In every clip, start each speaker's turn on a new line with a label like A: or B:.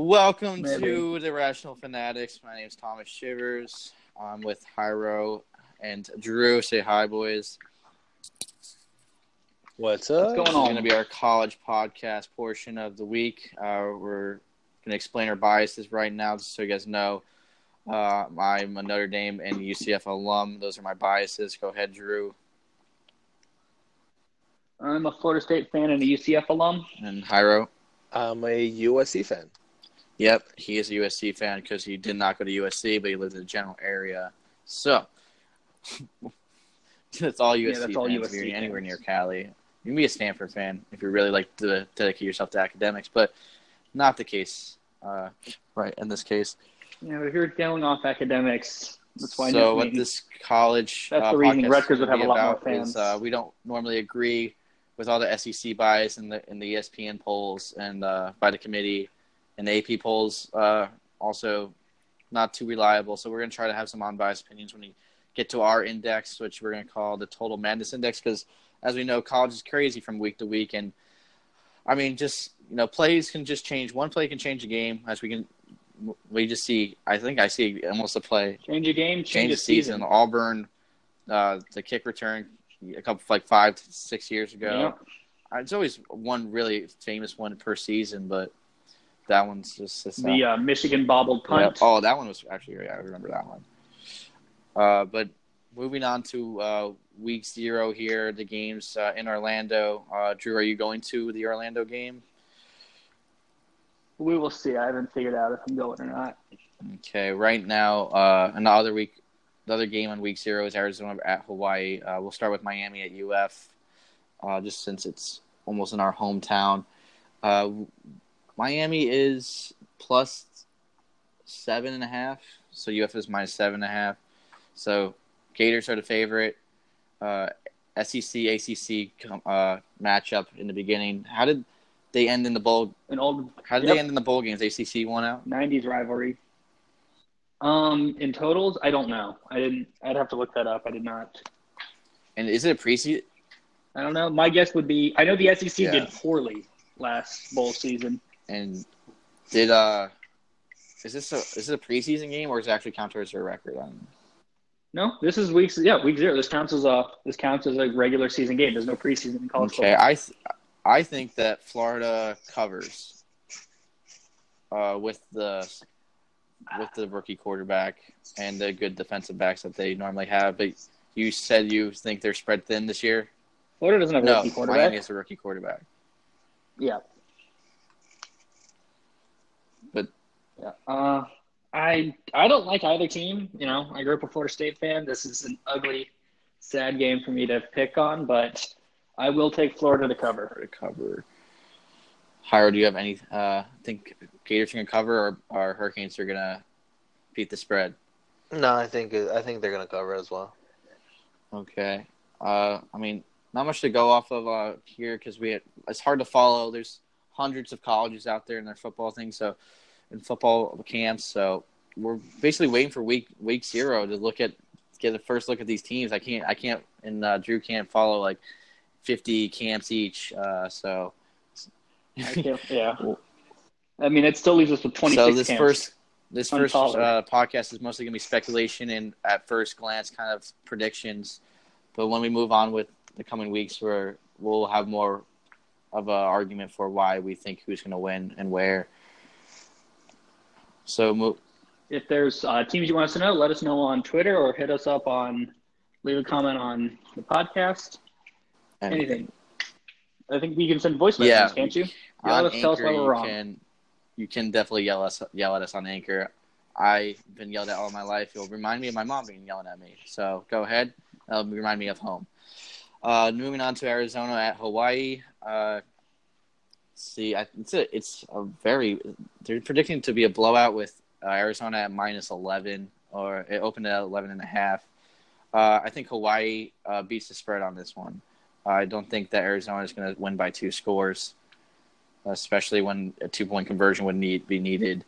A: Welcome
B: Maybe.
A: to the Rational Fanatics. My name is Thomas Shivers. I'm with Hyro and Drew. Say hi, boys.
C: What's up?
B: What's going on?
A: It's going to be our college podcast portion of the week. Uh, we're going to explain our biases right now, just so you guys know. Uh, I'm a Notre Dame and UCF alum. Those are my biases. Go ahead, Drew.
B: I'm a Florida State fan and a UCF alum.
A: And Hyro.
C: I'm a USC fan.
A: Yep, he is a USC fan because he did not go to USC, but he lived in the general area. So that's all USC yeah,
B: that's all
A: fans. if
B: USC
A: you're anywhere near Cali, you can be a Stanford fan if you really like to dedicate yourself to academics, but not the case. Uh, right in this case.
B: You know, if you're going off academics, that's why.
A: so what this college
B: That's
A: uh,
B: the reason Rutgers would have a lot more
A: about is,
B: fans.
A: uh, we don't normally agree with all the SEC bias and the in the ESPN polls and uh, by the committee and the AP polls uh, also not too reliable. So we're going to try to have some unbiased opinions when we get to our index, which we're going to call the Total Madness Index, because as we know, college is crazy from week to week, and I mean, just you know, plays can just change. One play can change a game, as we can. We just see. I think I see almost a play
B: change a game, change,
A: change
B: a
A: the season. Auburn, uh, the kick return a couple like five to six years ago. Uh, It's always one really famous one per season, but that one's just
B: The uh, Michigan bobbled
A: yeah.
B: punt.
A: Oh, that one was actually yeah, I remember that one. Uh, but moving on to uh, week zero here, the games uh, in Orlando. Uh, Drew, are you going to the Orlando game?
B: We will see. I haven't figured out if I'm going or not.
A: Okay, right now, uh, and the other week, the other game on week zero is Arizona at Hawaii. Uh, we'll start with Miami at UF, uh, just since it's almost in our hometown. Miami is plus seven and a half, so UF is minus seven and a half. So Gators are the favorite. Uh, SEC ACC uh, matchup in the beginning. How did they end in the bowl?
B: An old
A: How did
B: Yep.
A: they end in the bowl games? ACC won out.
B: '90s rivalry. Um, in totals, I don't know. I didn't. I'd have to look that up. I did not.
A: And is it a preseason?
B: I don't know. My guess would be. I know the SEC
A: Yeah.
B: did poorly last bowl season.
A: And did uh is this a is it a preseason game or is it actually count towards their record? On
B: No, this is week. Yeah, week zero. This counts as a this counts as a regular season game. There's no preseason in college
A: okay,
B: football.
A: I th- I think that Florida covers uh with the with the rookie quarterback and the good defensive backs that they normally have. But you said you think they're spread thin this year.
B: Florida doesn't have a
A: No,
B: rookie quarterback.
A: Miami is a rookie quarterback.
B: Yeah.
A: But-
B: yeah. Uh, I I don't like either team. You know, I grew up a Florida State fan. This is an ugly, sad game for me to pick on, but I will take Florida to cover.
A: To cover. Hire, do you have any uh think Gators are gonna cover or, or Hurricanes are gonna beat the spread?
C: No, I think I think they're gonna cover as well.
A: Okay. Uh, I mean, not much to go off of uh, here because we it's hard to follow. There's hundreds of colleges out there in their football thing, so in football camps. So we're basically waiting for week week zero to look at get a first look at these teams. I can't I can't and uh, Drew can't follow like 50 camps each. Uh, so
B: I can't, yeah. I mean, it still leaves us with 26
A: so this
B: camps.
A: first this first uh, podcast is mostly going to be speculation and at first glance kind of predictions but when we move on with the coming weeks where we'll have more of an argument for why we think who's going to win and where so mo-
B: If there's uh, teams you want us to know, let us know on Twitter or hit us up on, leave a comment on the podcast.
A: and
B: Anything. I think you can send voice
A: Yeah.
B: messages, can't you?
A: on
B: Yeah, let's tell us
A: Anchor,
B: why we're
A: you
B: wrong.
A: can you can definitely yell us yell at us on Anchor. I've been yelled at all my life. It'll remind me of my mom being yelling at me. So go ahead. That'll remind me of home. Uh, moving on to Arizona at Hawaii. Uh, see, I, it's a it's a very they're predicting to be a blowout with uh, Arizona at minus eleven or it opened at eleven and a half. Uh, I think Hawaii uh, beats the spread on this one. I don't think that Arizona is going to win by two scores especially when a two point conversion would need be needed.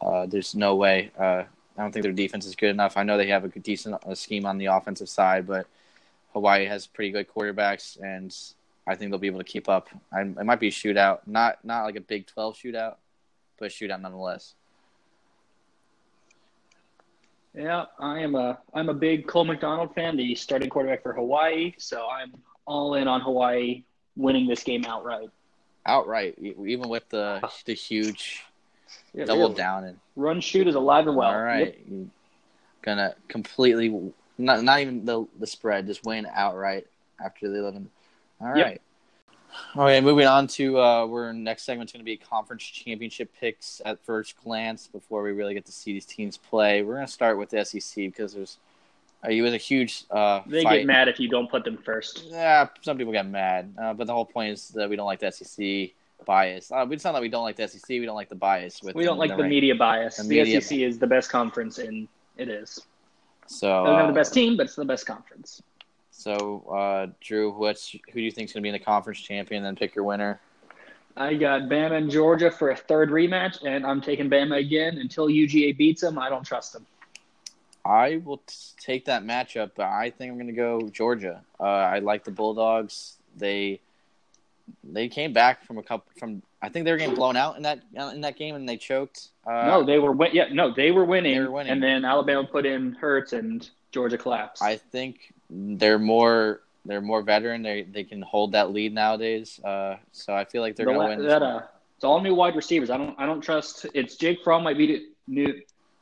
A: Uh, there's no way. Uh, I don't think their defense is good enough. I know they have a decent uh, scheme on the offensive side, but Hawaii has pretty good quarterbacks, and I think they'll be able to keep up. I, it might be a shootout, not not like a Big Twelve shootout, but a shootout nonetheless.
B: Yeah, I am a I'm a big Cole McDonald fan, the starting quarterback for Hawaii. So I'm all in on Hawaii winning this game outright.
A: Outright, even with the the huge
B: Yeah,
A: double down and
B: Run shoot is alive and well.
A: all right,
B: Yep.
A: gonna completely not not even the the spread, just win outright after the eleven. All
B: Yep.
A: right. Okay, moving on to uh, we're next segment's going to be conference championship picks at first glance before we really get to see these teams play. We're going to start with the SEC because there's uh, it was a huge uh,
B: They
A: fight.
B: get mad if you don't put them first.
A: Yeah, some people get mad, uh, but the whole point is that we don't like the SEC bias. Uh, it's not that we don't like the SEC; we don't like the bias. With
B: We don't like the
A: rank.
B: media bias.
A: The
B: The,
A: media
B: SEC is the best conference, and it is.
A: So,
B: Doesn't have
A: uh,
B: the best team, but it's the best conference.
A: So uh, Drew, what's who do you think is going to be in the conference champion? Then pick your winner.
B: I got Bama and Georgia for a third rematch, and I'm taking Bama again until UGA beats them. I don't trust them.
A: I will t- take that matchup, but I think I'm going to go Georgia. Uh, I like the Bulldogs. They they came back from a couple from. I think they were getting blown out in that in that game, and they choked. Uh,
B: no, they were win- yeah, no, they were winning,
A: They were winning.
B: and then Alabama put in Hurts, and Georgia collapsed.
A: I think they're more they're more veteran. They they can hold that lead nowadays. Uh, so I feel like they're
B: The
A: gonna win.
B: that uh, it's all new wide receivers. I don't I don't trust. It's Jake Fromm might be new.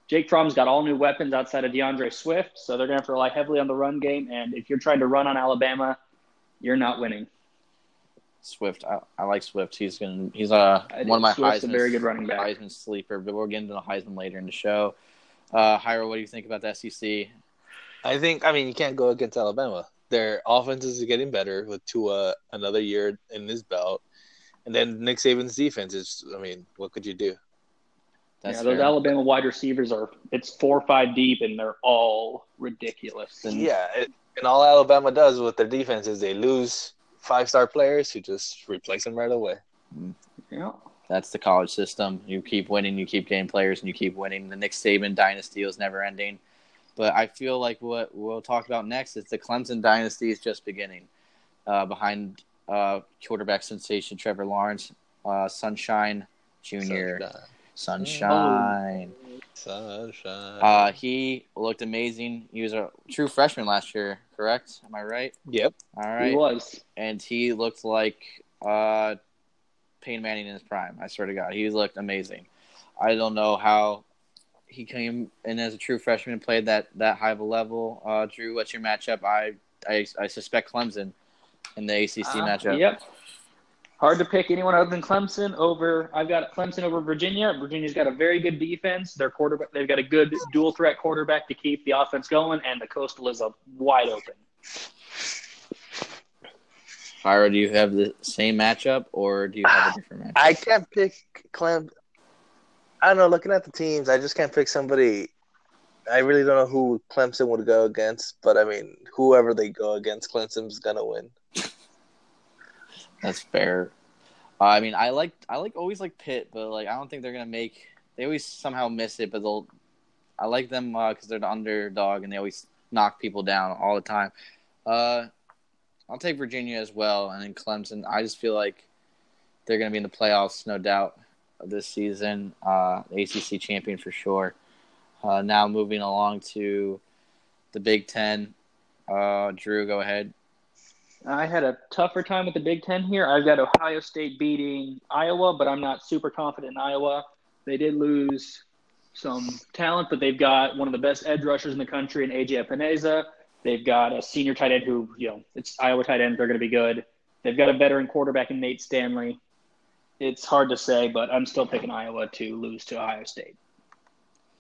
B: Jake Fromm's got all new weapons outside of D'Andre Swift, so they're going to have to rely heavily on the run game. And if you're trying to run on Alabama, you're not winning.
A: Swift, I, I like Swift. He's going. to He's uh one of my
B: Swift's a very good running back.
A: Heisman sleeper. But we'll get into the Heisman later in the show. Uh, Hyro, what do you think about the SEC?
C: I think. I mean, you can't go against Alabama. Their offense is getting better with Tua another year in his belt, and then Nick Saban's defense is. I mean, what could you do?
A: That's
B: yeah, those
A: fair.
B: Alabama wide receivers are it's four or five deep, and they're all ridiculous. And
C: Yeah, it, and all Alabama does with their defense is they lose five-star players who just replace them right away. Mm-hmm.
B: yeah,
A: That's the college system. You keep winning, you keep getting players, and you keep winning. The Nick Saban dynasty is never ending. But I feel like what we'll talk about next is the Clemson dynasty is just beginning. Uh, behind uh, quarterback sensation Trevor Lawrence, uh, Sunshine Junior, Sunshine.
C: Sunshine.
A: Uh, he looked amazing. He was a true freshman last year, correct? Am I right?
C: yep.
A: All right.
B: he was.
A: and he looked like uh, Peyton Manning in his prime. I swear to God, he looked amazing. I don't know how he came in as a true freshman and played that that high of a level. Uh, Drew, what's your matchup? I I, I suspect Clemson in the ACC
B: Uh,
A: matchup.
B: Yep. Hard to pick anyone other than Clemson over. I've got Clemson over Virginia. Virginia's got a very good defense. Their quarterback, they've got a good dual threat quarterback to keep the offense going, and the coastal is a wide open.
A: Pyro, do you have the same matchup or do you have a different matchup?
C: I can't pick Clem. I don't know. Looking at the teams, I just can't pick somebody. I really don't know who Clemson would go against, but I mean, whoever they go against, Clemson's gonna win.
A: That's fair. Uh, I mean, I like I like always like Pitt, but like I don't think they're gonna make. They always somehow miss it, but they'll. I like them because they're the underdog and they always knock people down all the time. Uh, I'll take Virginia as well, and then Clemson. I just feel like they're gonna be in the playoffs, no doubt, this season. Uh, ACC champion for sure. Uh, now moving along to the Big Ten. Uh, Drew, go ahead.
B: I had a tougher time with the Big Ten here. I've got Ohio State beating Iowa, but I'm not super confident in Iowa. They did lose some talent, but they've got one of the best edge rushers in the country in AJ Epenesa. They've got a senior tight end who, you know, it's Iowa tight end. They're going to be good. They've got a veteran quarterback in Nate Stanley. It's hard to say, but I'm still picking Iowa to lose to Ohio State.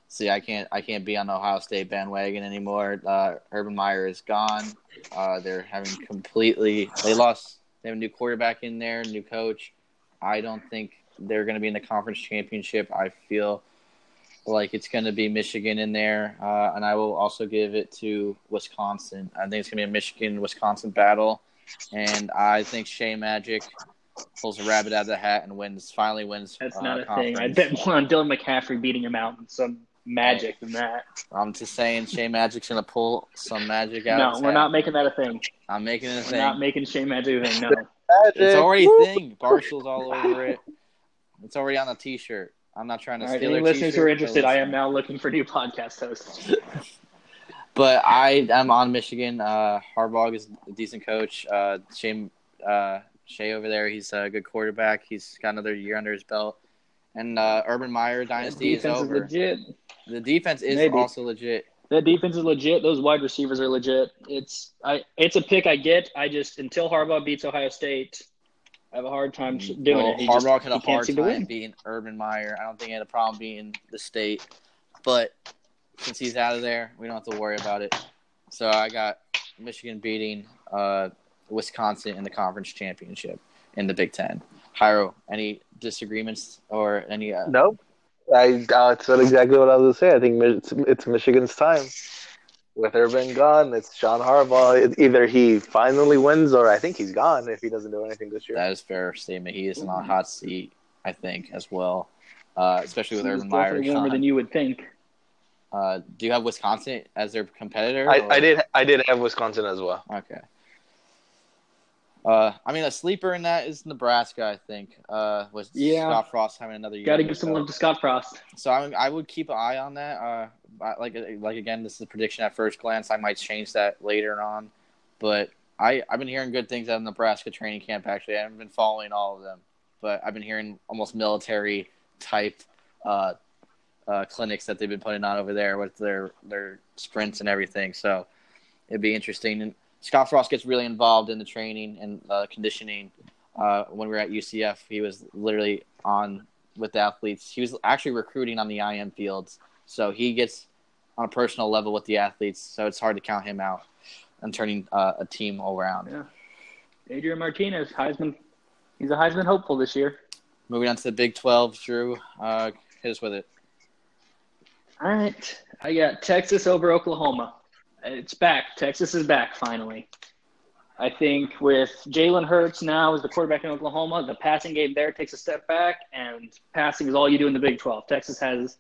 A: See, I can't I can't be on the Ohio State bandwagon anymore. Uh, Urban Meyer is gone. Uh, they're having completely they lost. They have a new quarterback in there, new coach. I don't think they're going to be in the conference championship. I feel like it's going to be Michigan in there, uh, and I will also give it to Wisconsin. I think it's going to be a Michigan Wisconsin battle, and I think Shea Magic pulls a rabbit out of the hat and wins. Finally wins.
B: That's
A: uh,
B: not a thing. I
A: conference.
B: bet more on Dylan McCaffrey beating him out and some magic than that.
A: I'm just saying, Shea Magic's gonna pull some magic out. of
B: No,
A: his
B: we're
A: hat.
B: not making that a thing.
A: I'm making it a
B: We're
A: thing.
B: not making Shea Magic a thing. No.
A: it's already a thing. Barstool's all over it. It's already on a T-shirt. I'm not trying to
B: All right,
A: steal
B: any listeners who are interested, I am now looking for new podcast hosts.
A: But I am on Michigan. Uh, Harbaugh is a decent coach. Uh, Shea, uh, Shea over there, he's a good quarterback. He's got another year under his belt. And uh, Urban Meyer dynasty is
B: defense is
A: over.
B: legit.
A: the defense is
B: Maybe.
A: also legit.
B: That defense is legit. Those wide receivers are legit. It's I. It's a pick I get. I just until Harbaugh beats Ohio State, I have a hard time doing
A: well,
B: it. He just-
A: Harbaugh had a hard time beating Urban Meyer. I don't think he had a problem beating the state. But since he's out of there, we don't have to worry about it. So I got Michigan beating uh, Wisconsin in the conference championship in the Big Ten. Hyro, any disagreements or any? Uh,
C: Nope. I uh, said exactly what I was going to say. I think it's, it's Michigan's time. With Urban gone, it's Sean Harbaugh. It, either he finally wins, or I think he's gone if he doesn't do anything this year.
A: That is a fair statement. He is on a hot seat, I think, as well. Uh, especially with
B: He's
A: Urban Meyer.
B: definitely warmer
A: gone.
B: than you would think.
A: Uh, do you have Wisconsin as their competitor?
C: I, I did. I did have Wisconsin as well.
A: Okay. Uh, I mean, a sleeper in that is Nebraska. I think. Uh, with
B: Yeah.
A: Scott Frost having another year.
B: Got to give some love to Scott Frost.
A: So I, I would keep an eye on that. Uh, like like again, this is a prediction at first glance. I might change that later on, but I I've been hearing good things out of Nebraska training camp. Actually, I haven't been following all of them, but I've been hearing almost military type uh, uh, clinics that they've been putting on over there with their their sprints and everything. So it'd be interesting. And Scott Frost gets really involved in the training and uh, conditioning. Uh, when we were at UCF, he was literally on with the athletes. He was actually recruiting on the IM fields, so he gets on a personal level with the athletes. So it's hard to count him out and turning uh, a team all around.
B: Yeah. Adrian Martinez, Heisman. He's a Heisman hopeful this year.
A: Moving on to the Big Twelve, Drew, uh, hit us with it.
B: All right. I got Texas over Oklahoma. It's back. Texas is back finally. I think with Jalen Hurts now as the quarterback in Oklahoma, the passing game there takes a step back, and passing is all you do in the Big 12. Texas has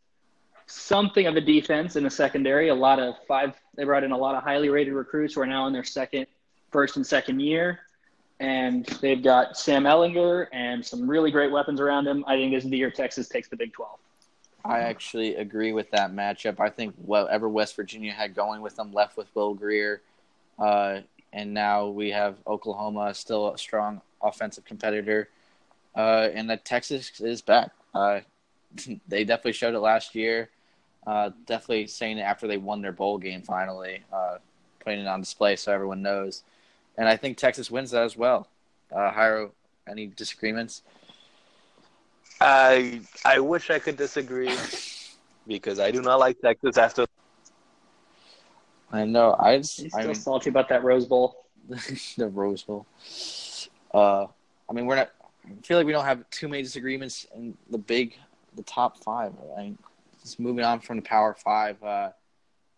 B: something of a defense in the secondary. A lot of five. They brought in a lot of highly rated recruits who are now in their second, first, and second year, and they've got Sam Ehlinger and some really great weapons around him. I think this is the year Texas takes the Big 12.
A: I actually agree with that matchup. I think whatever West Virginia had going with them left with Will Grier, uh, and now we have Oklahoma still a strong offensive competitor, uh, and that Texas is back. Uh, they definitely showed it last year. Uh, definitely saying it after they won their bowl game finally, uh, putting it on display so everyone knows. And I think Texas wins that as well. Uh, Hyro, any disagreements?
C: I I wish I could disagree because I do not like Texas after
A: I know. I just,
B: He's
A: I
B: still
A: mean,
B: salty about that Rose Bowl.
A: the Rose Bowl. Uh, I mean, we're not. I feel like we don't have too many disagreements in the big, the top five. I mean, just moving on from the Power Five. Uh,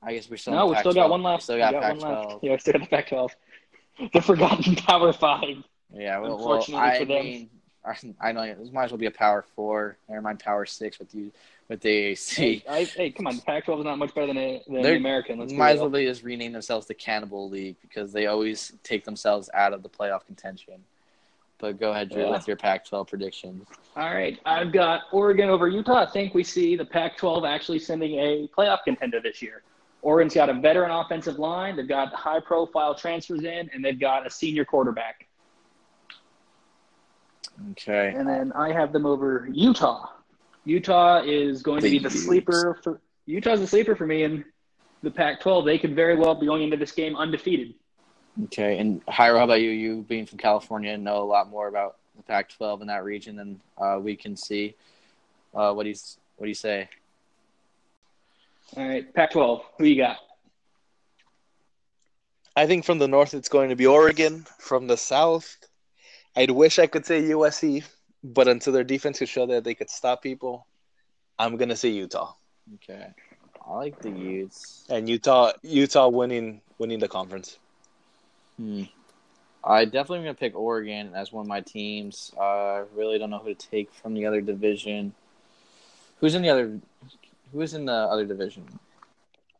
A: I guess we're still.
B: No, we still got
A: Pac-12.
B: one
A: We
B: left.
A: Still
B: We
A: got,
B: got one
A: Pac-12.
B: left. Yeah, we still got the Pac-12. The forgotten Power Five.
A: Yeah, well, well
B: Unfortunately
A: I
B: for them.
A: mean, I, I know this might as well be a Power Four. Never mind, Power Six with you with the
B: Hey, I, hey, come on, the Pac-12 is not much better than, a, than the American. Let's
A: might as well just rename themselves the Cannibal League because they always take themselves out of the playoff contention. But go ahead, Drew,
B: Yeah.
A: with your Pac-12 predictions.
B: All right, I've got Oregon over Utah. I think we see the Pac-12 actually sending a playoff contender this year. Oregon's got a veteran offensive line. They've got high-profile transfers in, and they've got a senior quarterback.
A: Okay.
B: And then I have them over Utah. Utah is going to be the
A: Utes.
B: sleeper for Utah's the sleeper for me in the Pac-12. They could very well be going into this game undefeated.
A: Okay, and Hyro, how about you? You being from California, know a lot more about the Pac-12 in that region than uh, we can see. Uh, what do you What do you say?
B: All right, Pac-12. Who you got?
C: I think from the north it's going to be Oregon. From the south, I'd wish I could say USC, but until their defense could show that they could stop people, I'm gonna say Utah.
A: Okay, I like the Utes.
C: And Utah Utah winning winning the conference.
A: Hmm. I definitely am gonna pick Oregon as one of my teams. Uh, I really don't know who to take from the other division. Who's in the other? Who is in the other division?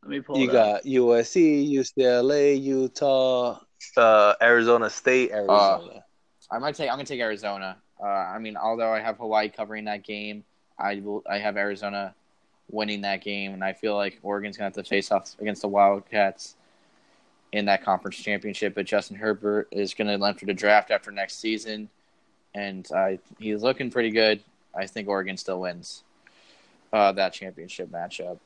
B: Let me pull
C: You
B: it up.
C: got USC, UCLA, Utah, uh, Arizona State, Arizona.
A: I might take. I'm gonna take Arizona. Uh, I mean, although I have Hawaii covering that game, I will. I have Arizona winning that game, and I feel like Oregon's gonna have to face off against the Wildcats in that conference championship. But Justin Herbert is gonna enter the draft after next season, and I he's looking pretty good. I think Oregon still wins uh, that championship matchup.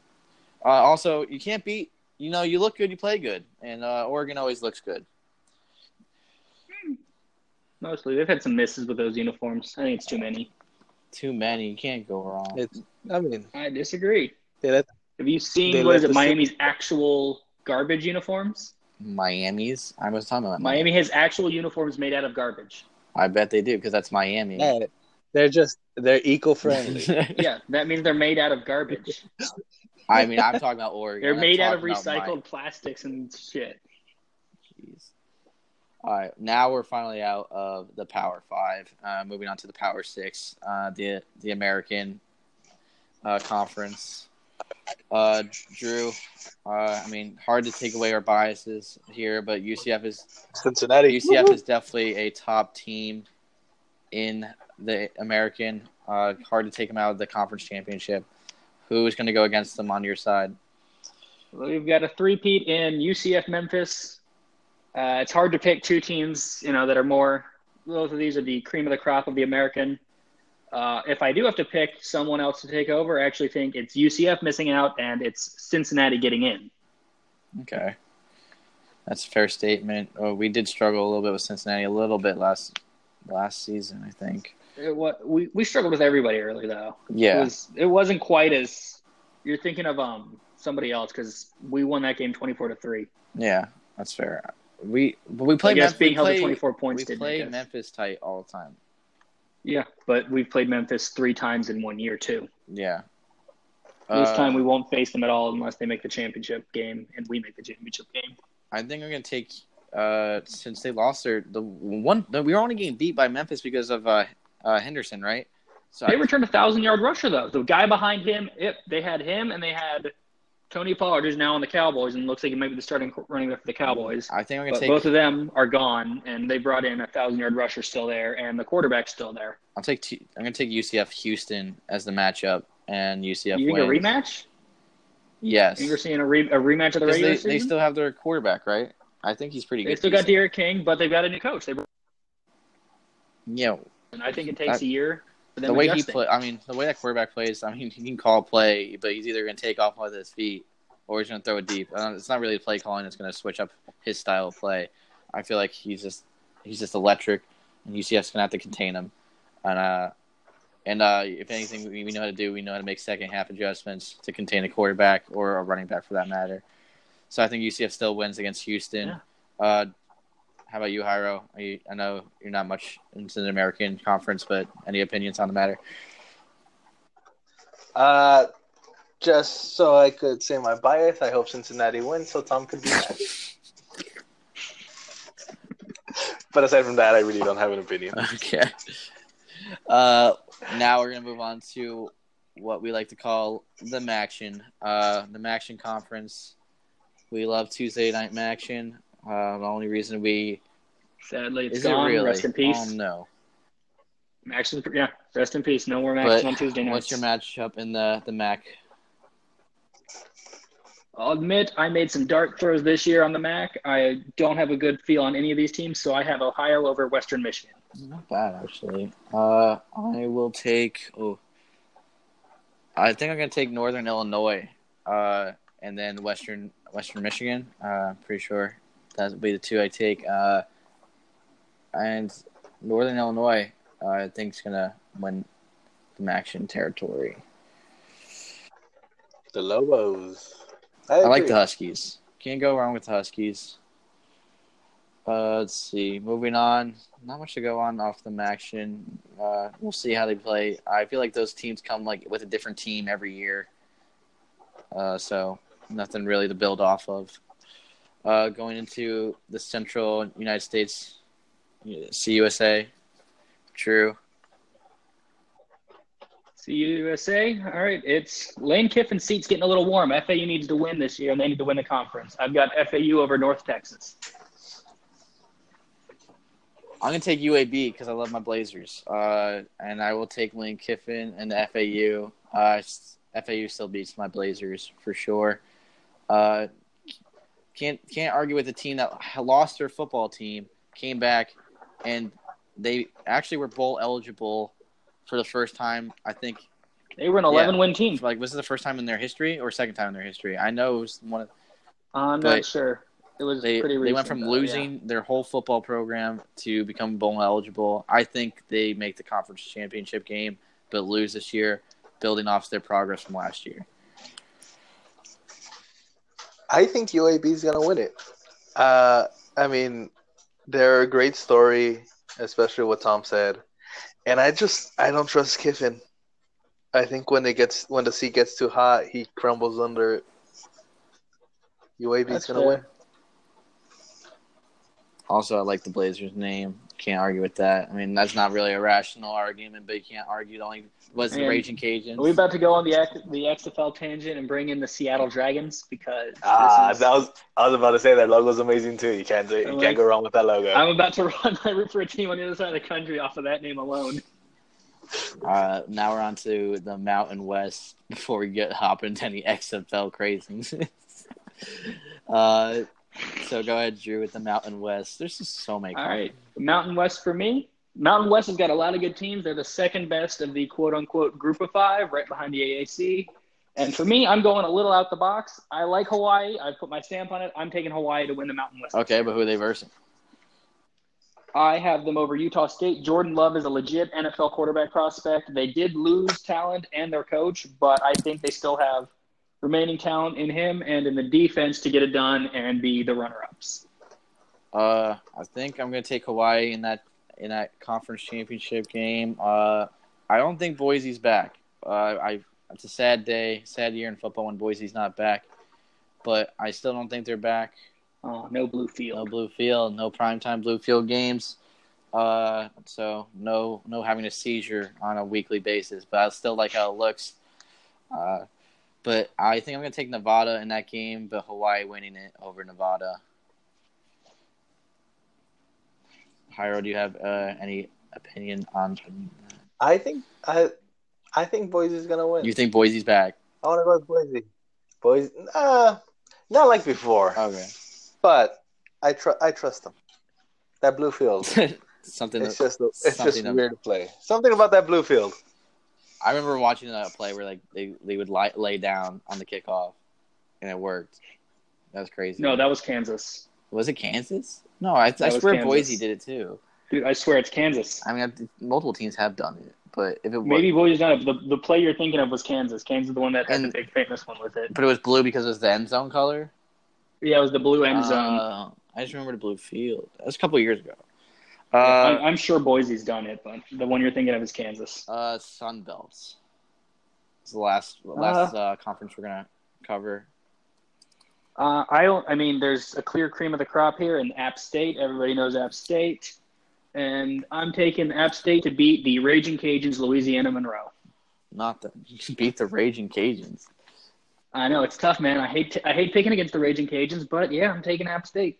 A: Uh, also, you can't beat. You know, you look good, you play good, and uh, Oregon always looks good.
B: Mostly, they've had some misses with those uniforms. I think it's too many.
A: Too many, you can't go wrong.
C: It's, I mean,
B: I disagree.
C: they
B: Have you seen
C: They
B: what
C: let
B: is it?
C: the-
B: Miami's actual garbage uniforms.
A: Miami's. I was talking about
B: Miami has actual uniforms made out of garbage.
A: I bet they do because that's Miami.
C: yeah, they're just they're eco friendly.
B: Yeah, that means they're made out of garbage.
A: I mean, I'm talking about Oregon.
B: They're
A: I'm
B: made out of
A: talking about
B: recycled plastics and shit.
A: Jeez. All right, now we're finally out of the Power Five. Uh, moving on to the Power Six, uh, the the American uh, Conference. Uh, Drew, uh, I mean, hard to take away our biases here, but UCF is
C: Cincinnati.
A: UCF is definitely a top team in the American. Uh, hard to take them out of the conference championship. Who is going to go against them on your side?
B: We've got a three-peat in UCF Memphis. Uh, it's hard to pick two teams, you know, that are more. Both of these are the cream of the crop of the American. Uh, if I do have to pick someone else to take over, I actually think it's UCF missing out and it's Cincinnati getting in.
A: Okay, that's a fair statement. Oh, we did struggle a little bit with Cincinnati a little bit last last season, I think.
B: It, what we we struggled with everybody early though. It
A: Yeah,
B: was it wasn't quite as you're thinking of um somebody else because we won that game twenty four to three.
A: yeah, that's fair. We but we
B: I
A: play
B: guess
A: Memphis.
B: being held to twenty four points
A: we
B: did
A: play
B: make.
A: Memphis tight all the time.
B: Yeah, but we've played Memphis three times in one year too.
A: Yeah.
B: This
A: Uh,
B: time we won't face them at all unless they make the championship game and we make the championship game.
A: I think I'm gonna take uh since they lost their the one the, we were only getting beat by Memphis because of uh, uh Henderson, right? So
B: They
A: I,
B: returned a thousand yard rusher though. The guy behind him, it, they had him and they had Tony Pollard, is now on the Cowboys and looks like he might be the starting running back for the Cowboys.
A: I think I'm gonna
B: But
A: take
B: both of them are gone, and they brought in a thousand yard rusher still there, and the quarterback's still there.
A: I'll take T- I'm gonna take UCF Houston as the matchup and UCF
B: you think
A: wins.
B: a rematch?
A: Yes.
B: You think we're seeing a, re- a rematch of the regular
A: they,
B: season?
A: they still have their quarterback, right? I think he's pretty
B: They
A: good.
B: They still got. D'Eriq King, but they've got a new coach. They,
A: Yeah,
B: and I think it takes
A: I-
B: a year
A: the way he play. I mean, the way that quarterback plays. I mean, he can call a play, but he's either gonna take off with his feet or he's gonna throw it deep. Uh, it's not really play calling. It's gonna switch up his style of play. I feel like he's just he's just electric, and UCF's gonna have to contain him. And uh, and uh, if anything, we, we know how to do. We know how to make second half adjustments to contain a quarterback or a running back for that matter. So I think UCF still wins against Houston.
B: Yeah.
A: Uh, how about you, you, I know you're not much into the American Conference, but any opinions on the matter?
C: Uh, just so I could say my bias, I hope Cincinnati wins so Tom could be mad. but aside from that, I really don't have an opinion.
A: Okay. Uh, now we're gonna move on to what we like to call the MACtion. Uh, the MACtion Conference. We love Tuesday night MACtion. Uh, the only reason we
B: Sadly, it's
A: is
B: gone.
A: it really?
B: Rest in peace.
A: Oh no!
B: Max is, yeah, rest in peace. No more Max
A: But
B: on Tuesday nights.
A: what's your matchup in the the MAC?
B: I'll admit I made some dart throws this year on the MAC. I don't have a good feel on any of these teams, so I have Ohio over Western Michigan.
A: Not bad actually. Uh, I will take. Oh, I think I'm gonna take Northern Illinois. Uh, and then Western Western Michigan. Uh, pretty sure that would be the two I take. Uh, and Northern Illinois, uh, I think is gonna win the action territory.
C: The Lobos. I,
A: I like the Huskies. Can't go wrong with the Huskies. Uh, let's see. Moving on. Not much to go on off the action. Uh, we'll see how they play. I feel like those teams come like with a different team every year. Uh, so nothing really to build off of. Uh, going into the Central United States, CUSA. True.
B: CUSA, all right. It's Lane Kiffin's seat's getting a little warm. FAU needs to win this year, and they need to win the conference. I've got FAU over North Texas.
A: I'm gonna take UAB because I love my Blazers, uh, and I will take Lane Kiffin and FAU. Uh, FAU still beats my Blazers for sure. Uh, can't can't argue with a team that lost their football team, came back, and they actually were bowl eligible for the first time. I think
B: They were an 11 win team.
A: like was it the first time in their history or second time in their history? I know it was one of
B: I'm not sure. It was
A: they
B: pretty.
A: they went from
B: though,
A: losing their whole football program to become bowl eligible. I think they make the conference championship game, but lose this year, building off their progress from last year.
C: I think UAB is gonna win it. Uh, I mean, they're a great story, especially what Tom said, and I just I don't trust Kiffin. I think when it gets when the seat gets too hot, he crumbles under it. UAB is
B: That's
C: gonna
B: fair.
C: win.
A: Also, I like the Blazers' name. Can't argue with that. I mean, that's not really a rational argument, but you can't argue. The only was the Raging Cajuns.
B: Are we about to go on the X, the XFL tangent and bring in the Seattle Dragons because
C: Ah,
B: this is,
C: that was I was about to say that logo's amazing too. You can't you
B: like-
C: can't go wrong with that logo.
B: I'm about to run my root for a team on the other side of the country off of that name alone.
A: Uh, now we're on to the Mountain West before we get hop into any XFL crazings. uh, so go ahead, Drew, with the Mountain West. There's just so many.
B: All right, Mountain West for me. Mountain West has got a lot of good teams. They're the second best of the quote unquote group of five, right behind the AAC. And for me, I'm going a little out the box. I like Hawaii. I've put my stamp on it. I'm taking Hawaii to win the Mountain West.
A: Okay, but who are they versing?
B: I have them over Utah State. Jordan Love is a legit NFL quarterback prospect. They did lose talent and their coach, but I think they still have remaining talent in him and in the defense to get it done and be the runner-ups.
A: Uh, I think I'm gonna take Hawaii in that in that conference championship game. Uh, I don't think Boise's back. Uh, I it's a sad day, sad year in football when Boise's not back. But I still don't think they're back.
B: Oh, no blue field.
A: No blue field, no primetime blue field games. Uh, so no no having a seizure on a weekly basis. But I still like how it looks. Uh, but I think I'm gonna take Nevada in that game, but Hawaii winning it over Nevada. Hyro, do you have uh, any opinion on?
C: I think I I think Boise's gonna win.
A: You think Boise's back?
C: I want to go with Boise. Boise, uh, not like before,
A: Okay,
C: but I tr- I trust them. That blue field,
A: something.
C: it's just it's just weird to play. Something about that blue field.
A: I remember watching that play where like they, they would lie, lay down on the kickoff, and it worked. That was crazy.
B: No, that was Kansas.
A: Was it Kansas? No, I, I swear
B: Kansas.
A: Boise did it too.
B: Dude, I swear it's Kansas.
A: I mean, I- multiple teams have done it, but if it was,
B: Maybe Boise's not it. The, the play you're thinking of was Kansas. Kansas is the one that had
A: And-
B: the big famous one with it.
A: but it was blue because it was the end zone color.
B: Yeah, it was the blue end zone.
A: Uh, I just remember the blue field. That was a couple of years ago.
B: I'm,
A: Uh,
B: I'm sure Boise's done it, but the one you're thinking of is Kansas.
A: uh, Sun Belts. It's the last last uh, conference we're gonna cover.
B: Uh, I don't. I mean, there's a clear cream of the crop here in App State. Everybody knows App State, and I'm taking App State to beat the Raging Cajuns, Louisiana Monroe.
A: Not the beat the Raging Cajuns.
B: I know it's tough, man. I hate I hate picking against the Raging Cajuns, but yeah, I'm taking App State.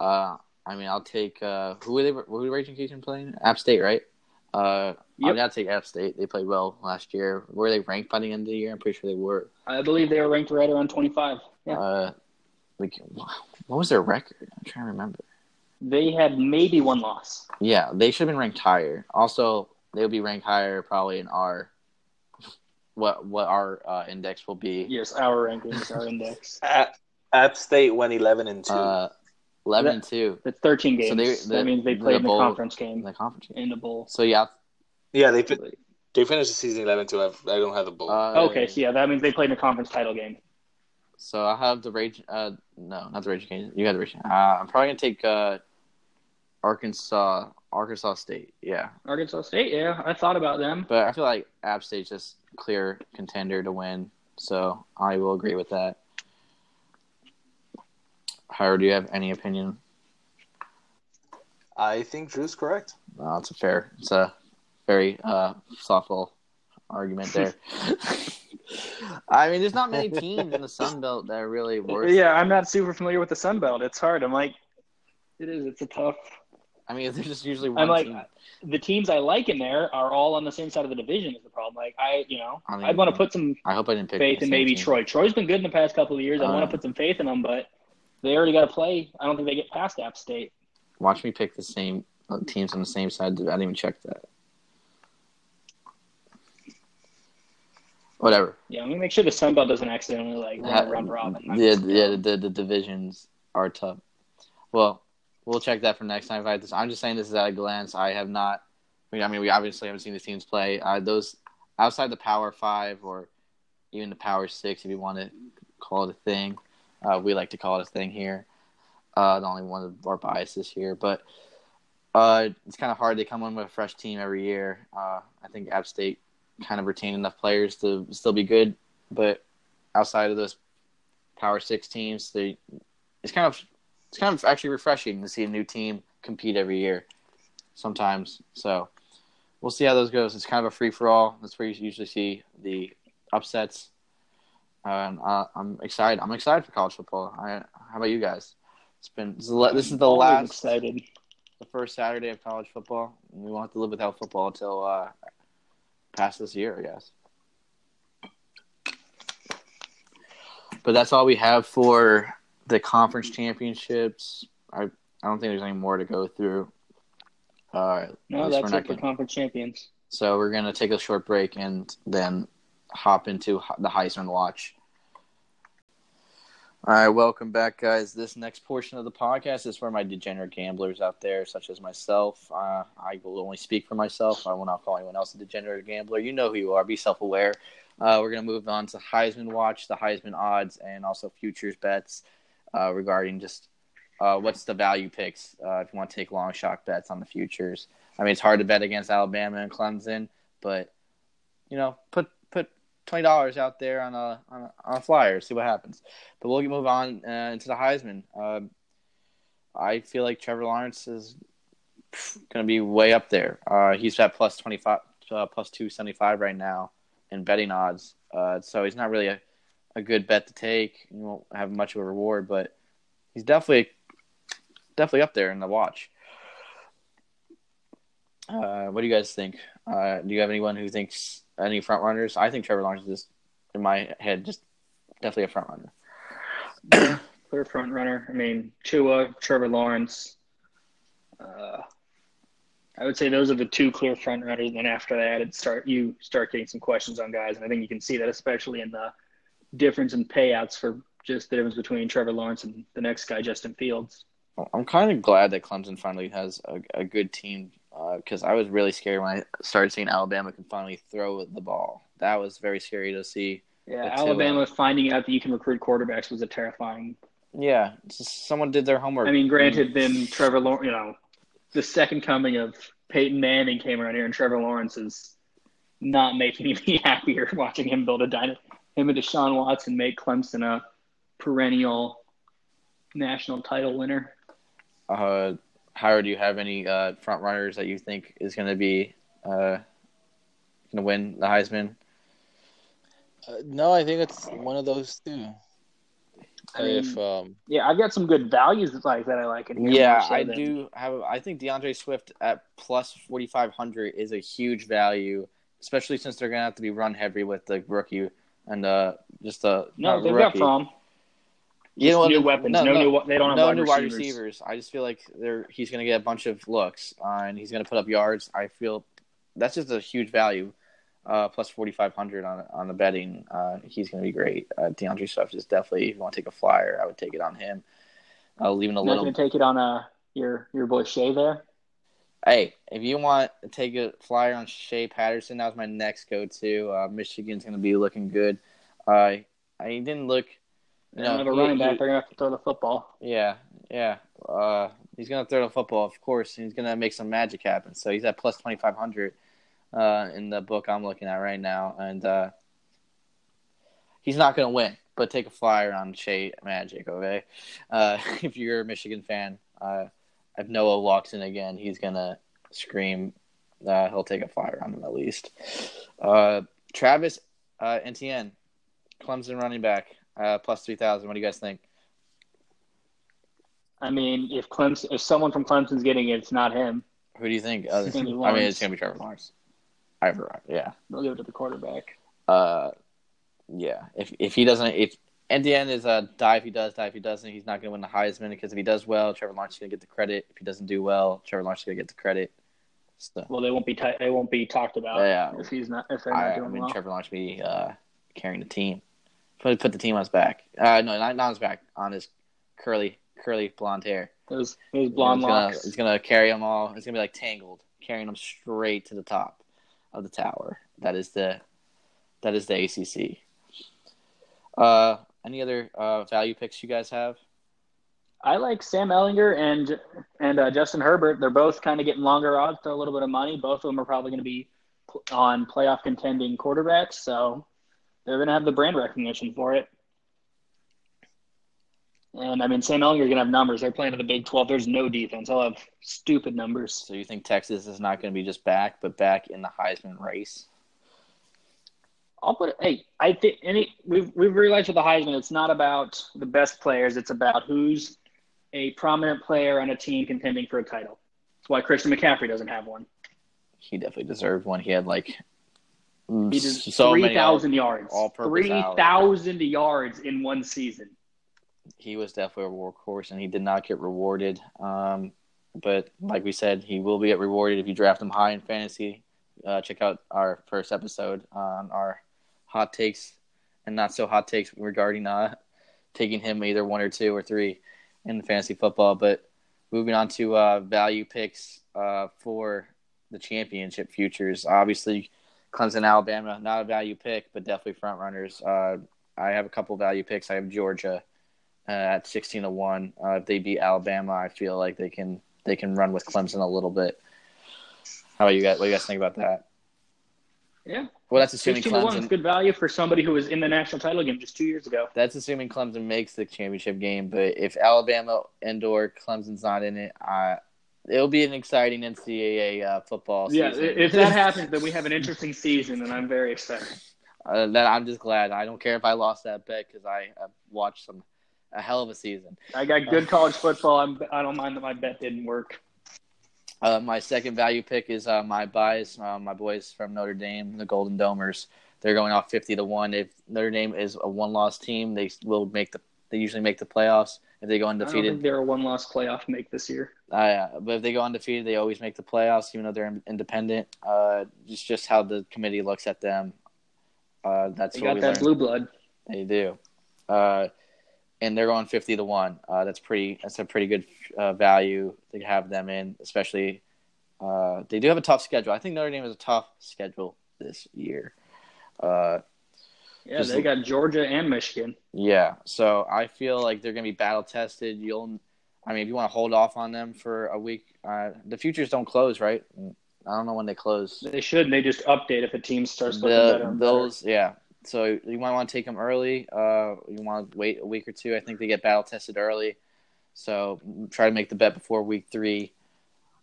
A: Uh, I mean, I'll take uh, who are they? Who are the Raging Cajun playing? App State, right? Uh,
B: Yep.
A: I'm gonna take App State. They played well last year. Were they ranked by the end of the year? I'm pretty sure they were.
B: I believe they were ranked right around 25. Yeah,
A: Uh, like, what was their record? I'm trying to remember.
B: they had maybe one loss.
A: Yeah, they should have been ranked higher. Also, they would be ranked higher probably in our what what our uh, index will be.
B: Yes, our rankings, our index.
C: App, App State went eleven and two.
A: Uh, eleven and two
B: It's 13 games.
A: So they-
B: that means they
A: the
B: played in the
A: bowl-
B: conference
A: in
B: game
A: the conference. game.
B: in the bowl.
A: So yeah.
C: yeah, they they finished the season eleven two. I, I don't have the bowl.
A: Uh,
B: Okay, so yeah, that means they played in the conference title game.
A: So I have the rage. Uh, no, not the rage. Cajuns. You got the rage. Uh, I'm probably gonna take uh, Arkansas. Arkansas State. Yeah,
B: Arkansas State, yeah, I thought about them.
A: but I feel like App State's just clear contender to win. So I will agree with that. Howard, do you have any opinion?
C: I think Drew's correct.
A: No, it's a fair. It's a very uh, thoughtful argument there. I mean, there's not many teams in the Sun Belt that are really worth.
B: Yeah, I'm not super familiar with the Sun Belt. It's hard. I'm like, it is. It's a tough.
A: I mean, there's just usually one
B: I'm like,
A: team.
B: the teams I like in there are all on the same side of the division. Is the problem? Like I, you know,
A: I mean,
B: I'd want to put some
A: I hope I didn't pick
B: faith
A: the
B: in maybe
A: team.
B: Troy. Troy's been good in the past couple of years. I want to put some faith in them, but they already got to play. I don't think they get past App State.
A: Watch me pick the same uh, teams on the same side. I didn't even check that. Whatever.
B: Yeah, I'm gonna make sure the Sun Belt doesn't accidentally like run round robin.
A: Yeah, yeah. The, the divisions are tough. Well, we'll check that for next time. If I I'm just saying this is at a glance. I have not. I mean, I mean, we obviously haven't seen these teams play. Uh, those outside the Power Five or even the Power Six, if you want to call it a thing, uh, we like to call it a thing here. Uh, the only one of our biases here, but uh, it's kind of hard to come in with a fresh team every year. Uh, I think App State kind of retained enough players to still be good, but outside of those Power Six teams, they it's kind of it's kind of actually refreshing to see a new team compete every year. Sometimes, so we'll see how those goes. It's kind of a free for all. That's where you usually see the upsets. And uh, I'm excited. I'm excited for college football. I, how about you guys? It's been this is the, this is the last
B: excited.
A: the first Saturday of college football. We won't have to live without football until uh, past this year, I guess. But that's all we have for the conference championships. I I don't think there's any more to go through. Uh,
B: No, that's it for
A: gonna-
B: conference champions.
A: so we're gonna take a short break and then hop into the Heisman watch. All right, welcome back, guys. This next portion of the podcast is for my degenerate gamblers out there, such as myself. Uh, I will only speak for myself. I will not call anyone else a degenerate gambler. You know who you are. Be self-aware. Uh, we're gonna move on to Heisman watch, the Heisman odds, and also futures bets uh, regarding just uh, what's the value picks uh, if you want to take long shot bets on the futures. I mean, it's hard to bet against Alabama and Clemson, but you know, put twenty dollars out there on a, on a on a flyer, see what happens. But we'll move on uh, into the Heisman. Um I feel like Trevor Lawrence is going to be way up there. Uh, he's at plus twenty five, uh, plus two seventy five right now in betting odds. Uh, so he's not really a, a good bet to take. You won't have much of a reward, but he's definitely definitely up there in the watch. Uh, what do you guys think? Uh, do you have anyone who thinks any front runners? I think Trevor Lawrence is, in my head, just definitely a front runner.
B: Clear front runner. I mean, Tua, Trevor Lawrence. Uh, I would say those are the two clear front runners. And then after that, it start you start getting some questions on guys, and I think you can see that especially in the difference in payouts for just the difference between Trevor Lawrence and the next guy, Justin Fields.
A: I'm kind of glad that Clemson finally has a, a good team because I was really scared when I started seeing Alabama can finally throw the ball. That was very scary to see.
B: Yeah,
A: The two,
B: Alabama
A: uh,
B: finding out that you can recruit quarterbacks was a terrifying.
A: Yeah, someone did their homework.
B: I mean, granted, then Trevor Lawrence, you know, the second coming of Peyton Manning came around here, and Trevor Lawrence is not making me happier watching him build a dynasty. Him and Deshaun Watson make Clemson a perennial national title winner.
A: Uh, Howard, do you have any uh, front runners that you think is going to be uh, going to win the Heisman?
C: Uh, no, I think it's one of those two.
B: I mean,
C: if um,
B: Yeah, I've got some good values like that I like in here.
A: Yeah,
B: so
A: I
B: than-
A: do have. I think D'Andre Swift at plus forty five hundred is a huge value, especially since they're going to have to be run heavy with the rookie and uh, just a
B: No, they've got
A: rookie.
B: From
A: You know what?
B: new weapons. No, new. They don't have
A: no
B: wide
A: new
B: receivers.
A: wide receivers. I just feel like they're he's going to get a bunch of looks uh, and he's going to put up yards. I feel that's just a huge value. Uh, plus forty five hundred on on the betting. Uh, he's going to be great. Uh, D'Andre Swift is definitely. If you want to take a flyer, I would take it on him. Uh, leaving a
B: Not
A: little.
B: going to take it on uh, your your boy Shea there.
A: Hey, if you want to take a flyer on Shea Patterson, that was my next go-to. Uh, Michigan's going to be looking good. Uh, I didn't look. You
B: don't
A: know,
B: have a running back. They're going to have to throw the football.
A: Yeah, yeah. Uh, he's gonna throw the football, of course. And he's gonna make some magic happen. So he's at plus twenty five hundred uh, in the book I'm looking at right now, and uh, he's not gonna win. But take a flyer on Shea Magic, okay? Uh, if you're a Michigan fan, uh, if Noah walks in again, he's gonna scream. Uh, he'll take a flyer on him at least. Uh, Travis uh, Clemson running back, uh, plus three thousand. What do you guys think?
B: I mean, if Clemson, if someone from Clemson's getting it, it's not him.
A: Who do you think?
B: It's gonna be
A: I mean, it's gonna be Trevor Lawrence. I yeah.
B: They'll give it to the quarterback.
A: Uh, yeah. If if he doesn't, if at the end is a die if he does, die if he doesn't. He's not going to win the Heisman because if he does well, Trevor Lawrence is going to get the credit. If he doesn't do well, Trevor Lawrence is going to get the credit. So,
B: Well, they won't be t- they won't be talked about
A: Yeah.
B: if he's not if they're not
A: I, I
B: doing
A: mean,
B: well.
A: Trevor Lawrence be uh, carrying the team. Put put the team on his back. Uh, no, not, not on his back. On his curly curly blonde hair.
B: Those those blonde
A: he's gonna,
B: locks.
A: He's gonna carry them all. It's gonna be like Tangled, carrying them straight to the top of the tower. That is the that is the ACC. Uh, any other uh, value picks you guys have?
B: I like Sam Ehlinger and and uh, Justin Herbert. They're both kind of getting longer odds for a little bit of money. Both of them are probably going to be on playoff contending quarterbacks, so they're going to have the brand recognition for it. And I mean, Sam Ehlinger going to have numbers. They're playing in the Big Twelve. There's no defense. I'll have stupid numbers.
A: So you think Texas is not going to be just back, but back in the Heisman race?
B: I'll put it. Hey, I think any we've we've realized with the Heisman, it's not about the best players. It's about who's a prominent player on a team contending for a title. That's why Christian McCaffrey doesn't have one.
A: He definitely deserved one. He had like
B: He did
A: so
B: three
A: many
B: thousand yards. Three thousand yards in one season.
A: he was definitely a workhorse, and he did not get rewarded. Um, but like we said, he will be get rewarded if you draft him high in fantasy. Uh, check out our first episode on our hot takes and not so hot takes regarding uh, taking him either one or two or three in fantasy football. But moving on to uh, value picks uh, for the championship futures. Obviously, Clemson, Alabama, not a value pick, but definitely front runners. Uh, I have a couple value picks. I have Georgia uh, at sixteen to one. Uh, if they beat Alabama, I feel like they can they can run with Clemson a little bit. How about you guys? What do you guys think about that?
B: Yeah,
A: Well, that's assuming
B: to one is
A: Clemson.
B: good value for somebody who was in the national title game just two years ago.
A: That's assuming Clemson makes the championship game. But if Alabama and or Clemson's not in it, uh, it'll be an exciting NCAA uh, football
B: Yeah,
A: season.
B: if that happens, then we have an interesting season, and I'm very excited.
A: uh, that I'm just glad. I don't care if I lost that bet because I have watched some a hell of a season.
B: I got good college football. I'm, I don't mind that my bet didn't work.
A: Uh, my second value pick is uh, my buys. Uh, my boys from Notre Dame, the Golden Domers. They're going off fifty to one. If Notre Dame is a one-loss team, they will make the. They usually make the playoffs. If they go
B: I don't think
A: undefeated,
B: they're a one-loss playoff make this year.
A: uh, but if they go undefeated, they always make the playoffs, even though they're in- independent. Uh, it's just how the committee looks at them. Uh, that's
B: They
A: what
B: got
A: we
B: that
A: learned.
B: blue blood.
A: They do, uh, and they're going fifty to one. Uh, that's pretty. That's a pretty good uh, value to have them in, especially. Uh, they do have a tough schedule. I think Notre Dame has a tough schedule this year. Uh,
B: Yeah,
A: Just-
B: they got Georgia and Michigan.
A: yeah, so I feel like they're going to be battle tested. You'll, I mean, if you want to hold off on them for a week, uh, the futures don't close, right? I don't know when they close.
B: They should. They just update if a team starts looking.
A: The,
B: better.
A: those, yeah. So you might want to take them early. Uh, you want to wait a week or two. I think they get battle tested early. So try to make the bet before week three.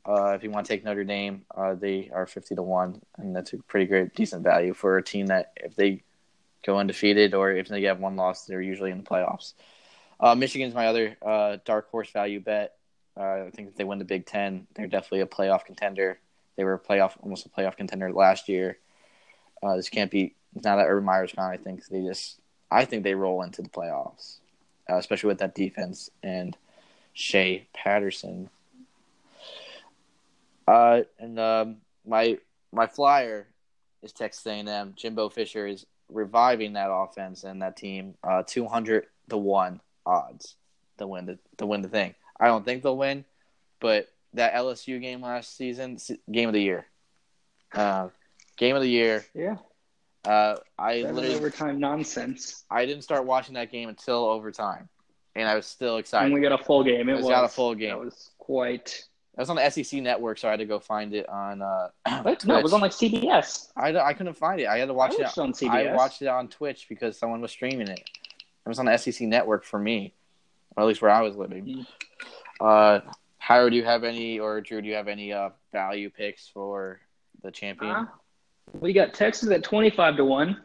A: Uh, if you want to take Notre Dame, uh, they are fifty to one, and that's a pretty great, decent value for a team that if they go undefeated or if they have one loss, they're usually in the playoffs. Uh, Michigan's my other uh, dark horse value bet. Uh, I think if they win the Big Ten, they're definitely a playoff contender. They were a playoff, almost a playoff contender last year. Uh, this can't be now that Urban Meyer's gone. I think they just, I think they roll into the playoffs, uh, especially with that defense and Shea Patterson. Uh, and um, my my flyer is Texas A&M. Jimbo Fisher is reviving that offense and that team. Uh, two hundred to one odds to win the to win the thing. I don't think they'll win, but that LSU game last season, game of the year, uh, game of the year.
B: yeah,
A: Uh, I
B: seven
A: literally
B: overtime nonsense.
A: I didn't start watching that game until overtime, and I was still excited.
B: And we got a full game. It was
A: got a full game.
B: That was quite.
A: It was on the SEC network, so I had to go find it on. Uh?
B: No, it was on like CBS.
A: I, I couldn't find it. I had to watch
B: I
A: it.
B: on CBS.
A: I watched it on Twitch because someone was streaming it. It was on the SEC network for me, or at least where I was living.
B: Mm.
A: Uh, Howard, do you have any, or Drew, do you have any uh, value picks for the champion?
B: Uh, we got Texas at twenty-five to one.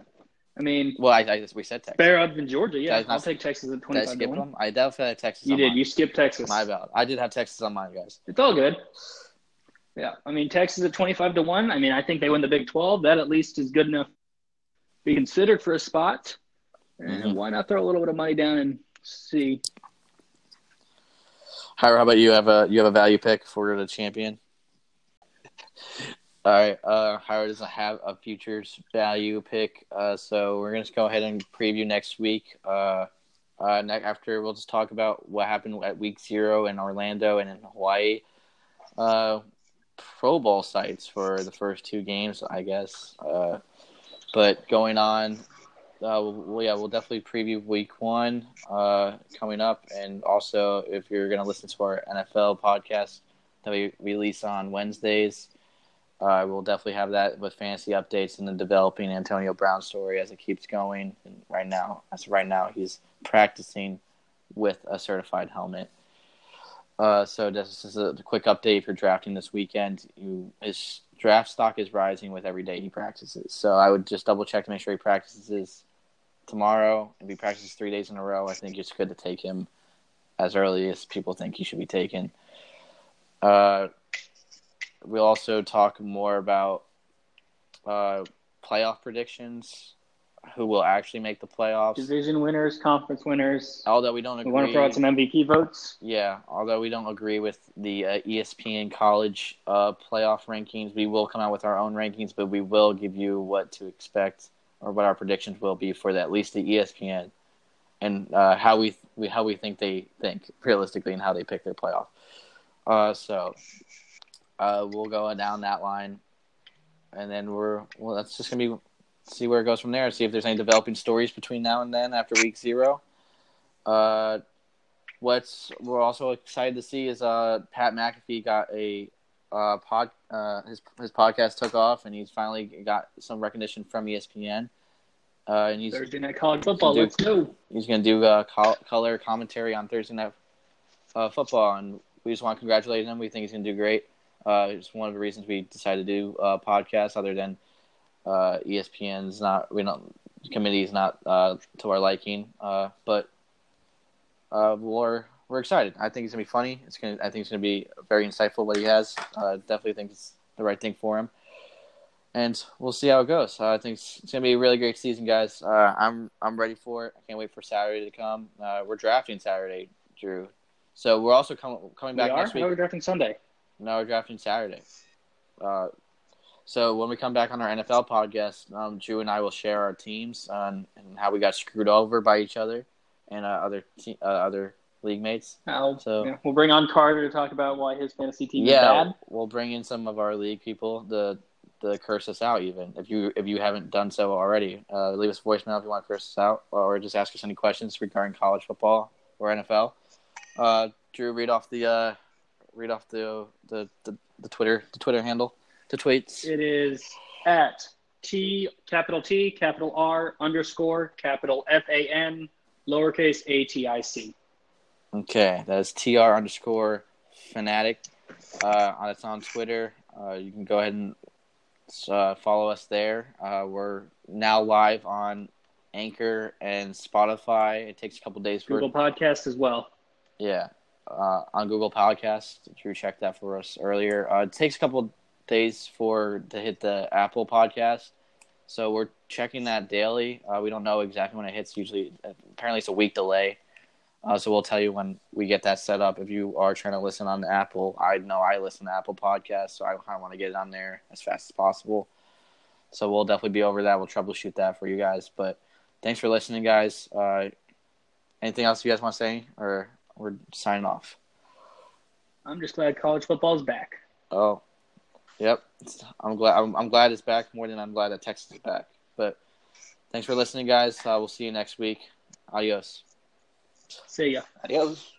B: I mean,
A: Well, I, I we said Texas.
B: better odds than Georgia. Yeah,
A: not-
B: I'll take Texas at
A: I
B: 25 to 1.
A: them? I definitely had Texas.
B: You
A: on
B: did.
A: mine.
B: You skipped Texas.
A: My bad. I did have Texas on mine, guys.
B: It's all good. Yeah, I mean Texas at twenty five to one. I mean I think they win the Big Twelve. That at least is good enough to be considered for a spot. And
A: Mhm.
B: why not throw a little bit of money down and see?
A: Hyra, how about you? Have a you have a value pick for the champion? All right, uh, Hyra doesn't have a futures value pick, uh, so we're gonna just go ahead and preview next week. Uh, uh, ne- after we'll just talk about what happened at week zero in Orlando and in Hawaii. Uh, Pro Bowl sites for the first two games, I guess. Uh, but going on, uh, well, yeah, we'll definitely preview week one uh, coming up. And also, if you're going to listen to our NFL podcast that we release on Wednesdays, uh, we'll definitely have that with fantasy updates and the developing Antonio Brown story as it keeps going. And right now, as right now, he's practicing with a certified helmet. Uh, so this is a quick update. You're drafting this weekend, you his draft stock is rising with every day he practices. So I would just double check to make sure he practices tomorrow. If he practices three days in a row, I think it's good to take him as early as people think he should be taken. Uh, we'll also talk more about uh, playoff predictions, who will actually make the playoffs.
B: Division winners, conference winners.
A: Although we don't
B: We want to throw out some MVP votes.
A: yeah, although we don't agree with the uh, ESPN college uh, playoff rankings, we will come out with our own rankings, but we will give you what to expect or what our predictions will be for the, at least the ESPN and uh, how we, we how we think they think realistically and how they pick their playoff. Uh, so uh, we'll go down that line, and then we're well. That's just gonna be see where it goes from there. See if there's any developing stories between now and then after week zero. Uh, what's we're also excited to see is uh Pat McAfee got a uh pod uh his his podcast took off and he's finally got some recognition from ESPN. Uh, and he's
B: Thursday night college football. Let's go.
A: he's going to do uh, col- color commentary on Thursday night uh, football, and we just want to congratulate him. We think he's going to do great. Uh, it's one of the reasons we decided to do uh, podcasts, other than uh, ESPN's not we don't committee is not uh, to our liking, uh, but uh, we're we're excited. I think it's gonna be funny. It's gonna I think it's gonna be very insightful what he has. Uh, definitely think it's the right thing for him. And we'll see how it goes. Uh, I think it's, it's gonna be a really great season, guys. Uh, I'm I'm ready for it. I can't wait for Saturday to come. Uh, we're drafting Saturday, Drew. So we're also com- coming
B: We
A: back
B: are.
A: next week.
B: No, we're drafting Sunday.
A: No, we're drafting Saturday. Uh, so when we come back on our NFL podcast, um, Drew and I will share our teams on, and how we got screwed over by each other and uh, other te- uh, other league mates.
B: I'll-
A: So-
B: yeah, we'll bring on Carter to talk about why his fantasy team
A: yeah,
B: is bad.
A: we'll bring in some of our league people to to curse us out. Even if you if you haven't done so already, uh, leave us a voicemail if you want to curse us out, or just ask us any questions regarding college football or NFL. Uh, Drew, read off the uh, read off the, the the the Twitter the Twitter handle, the tweets.
B: It is at T capital T capital R underscore capital F A N lowercase A T I C.
A: Okay, that is tr underscore fanatic. Uh, it's on Twitter. Uh, you can go ahead and uh, follow us there. Uh, we're now live on Anchor and Spotify. It takes a couple days for
B: Google Podcast as well.
A: yeah uh, on Google Podcast. Drew checked that for us earlier. Uh, it takes a couple days for to hit the Apple Podcast. So we're checking that daily. Uh, we don't know exactly when it hits. Usually, apparently, it's a week delay. Uh, so we'll tell you when we get that set up. If you are trying to listen on the Apple, I know I listen to Apple Podcasts, so I kind of want to get it on there as fast as possible. So we'll definitely be over that. We'll troubleshoot that for you guys. But thanks for listening, guys. Uh, anything else you guys want to say, or we're signing off?
B: I'm just glad college football's back.
A: Oh, yep. I'm glad. I'm, I'm glad it's back more than I'm glad that Texas is back. But thanks for listening, guys. Uh, we'll see you next week. Adios.
B: See ya.
C: Adios.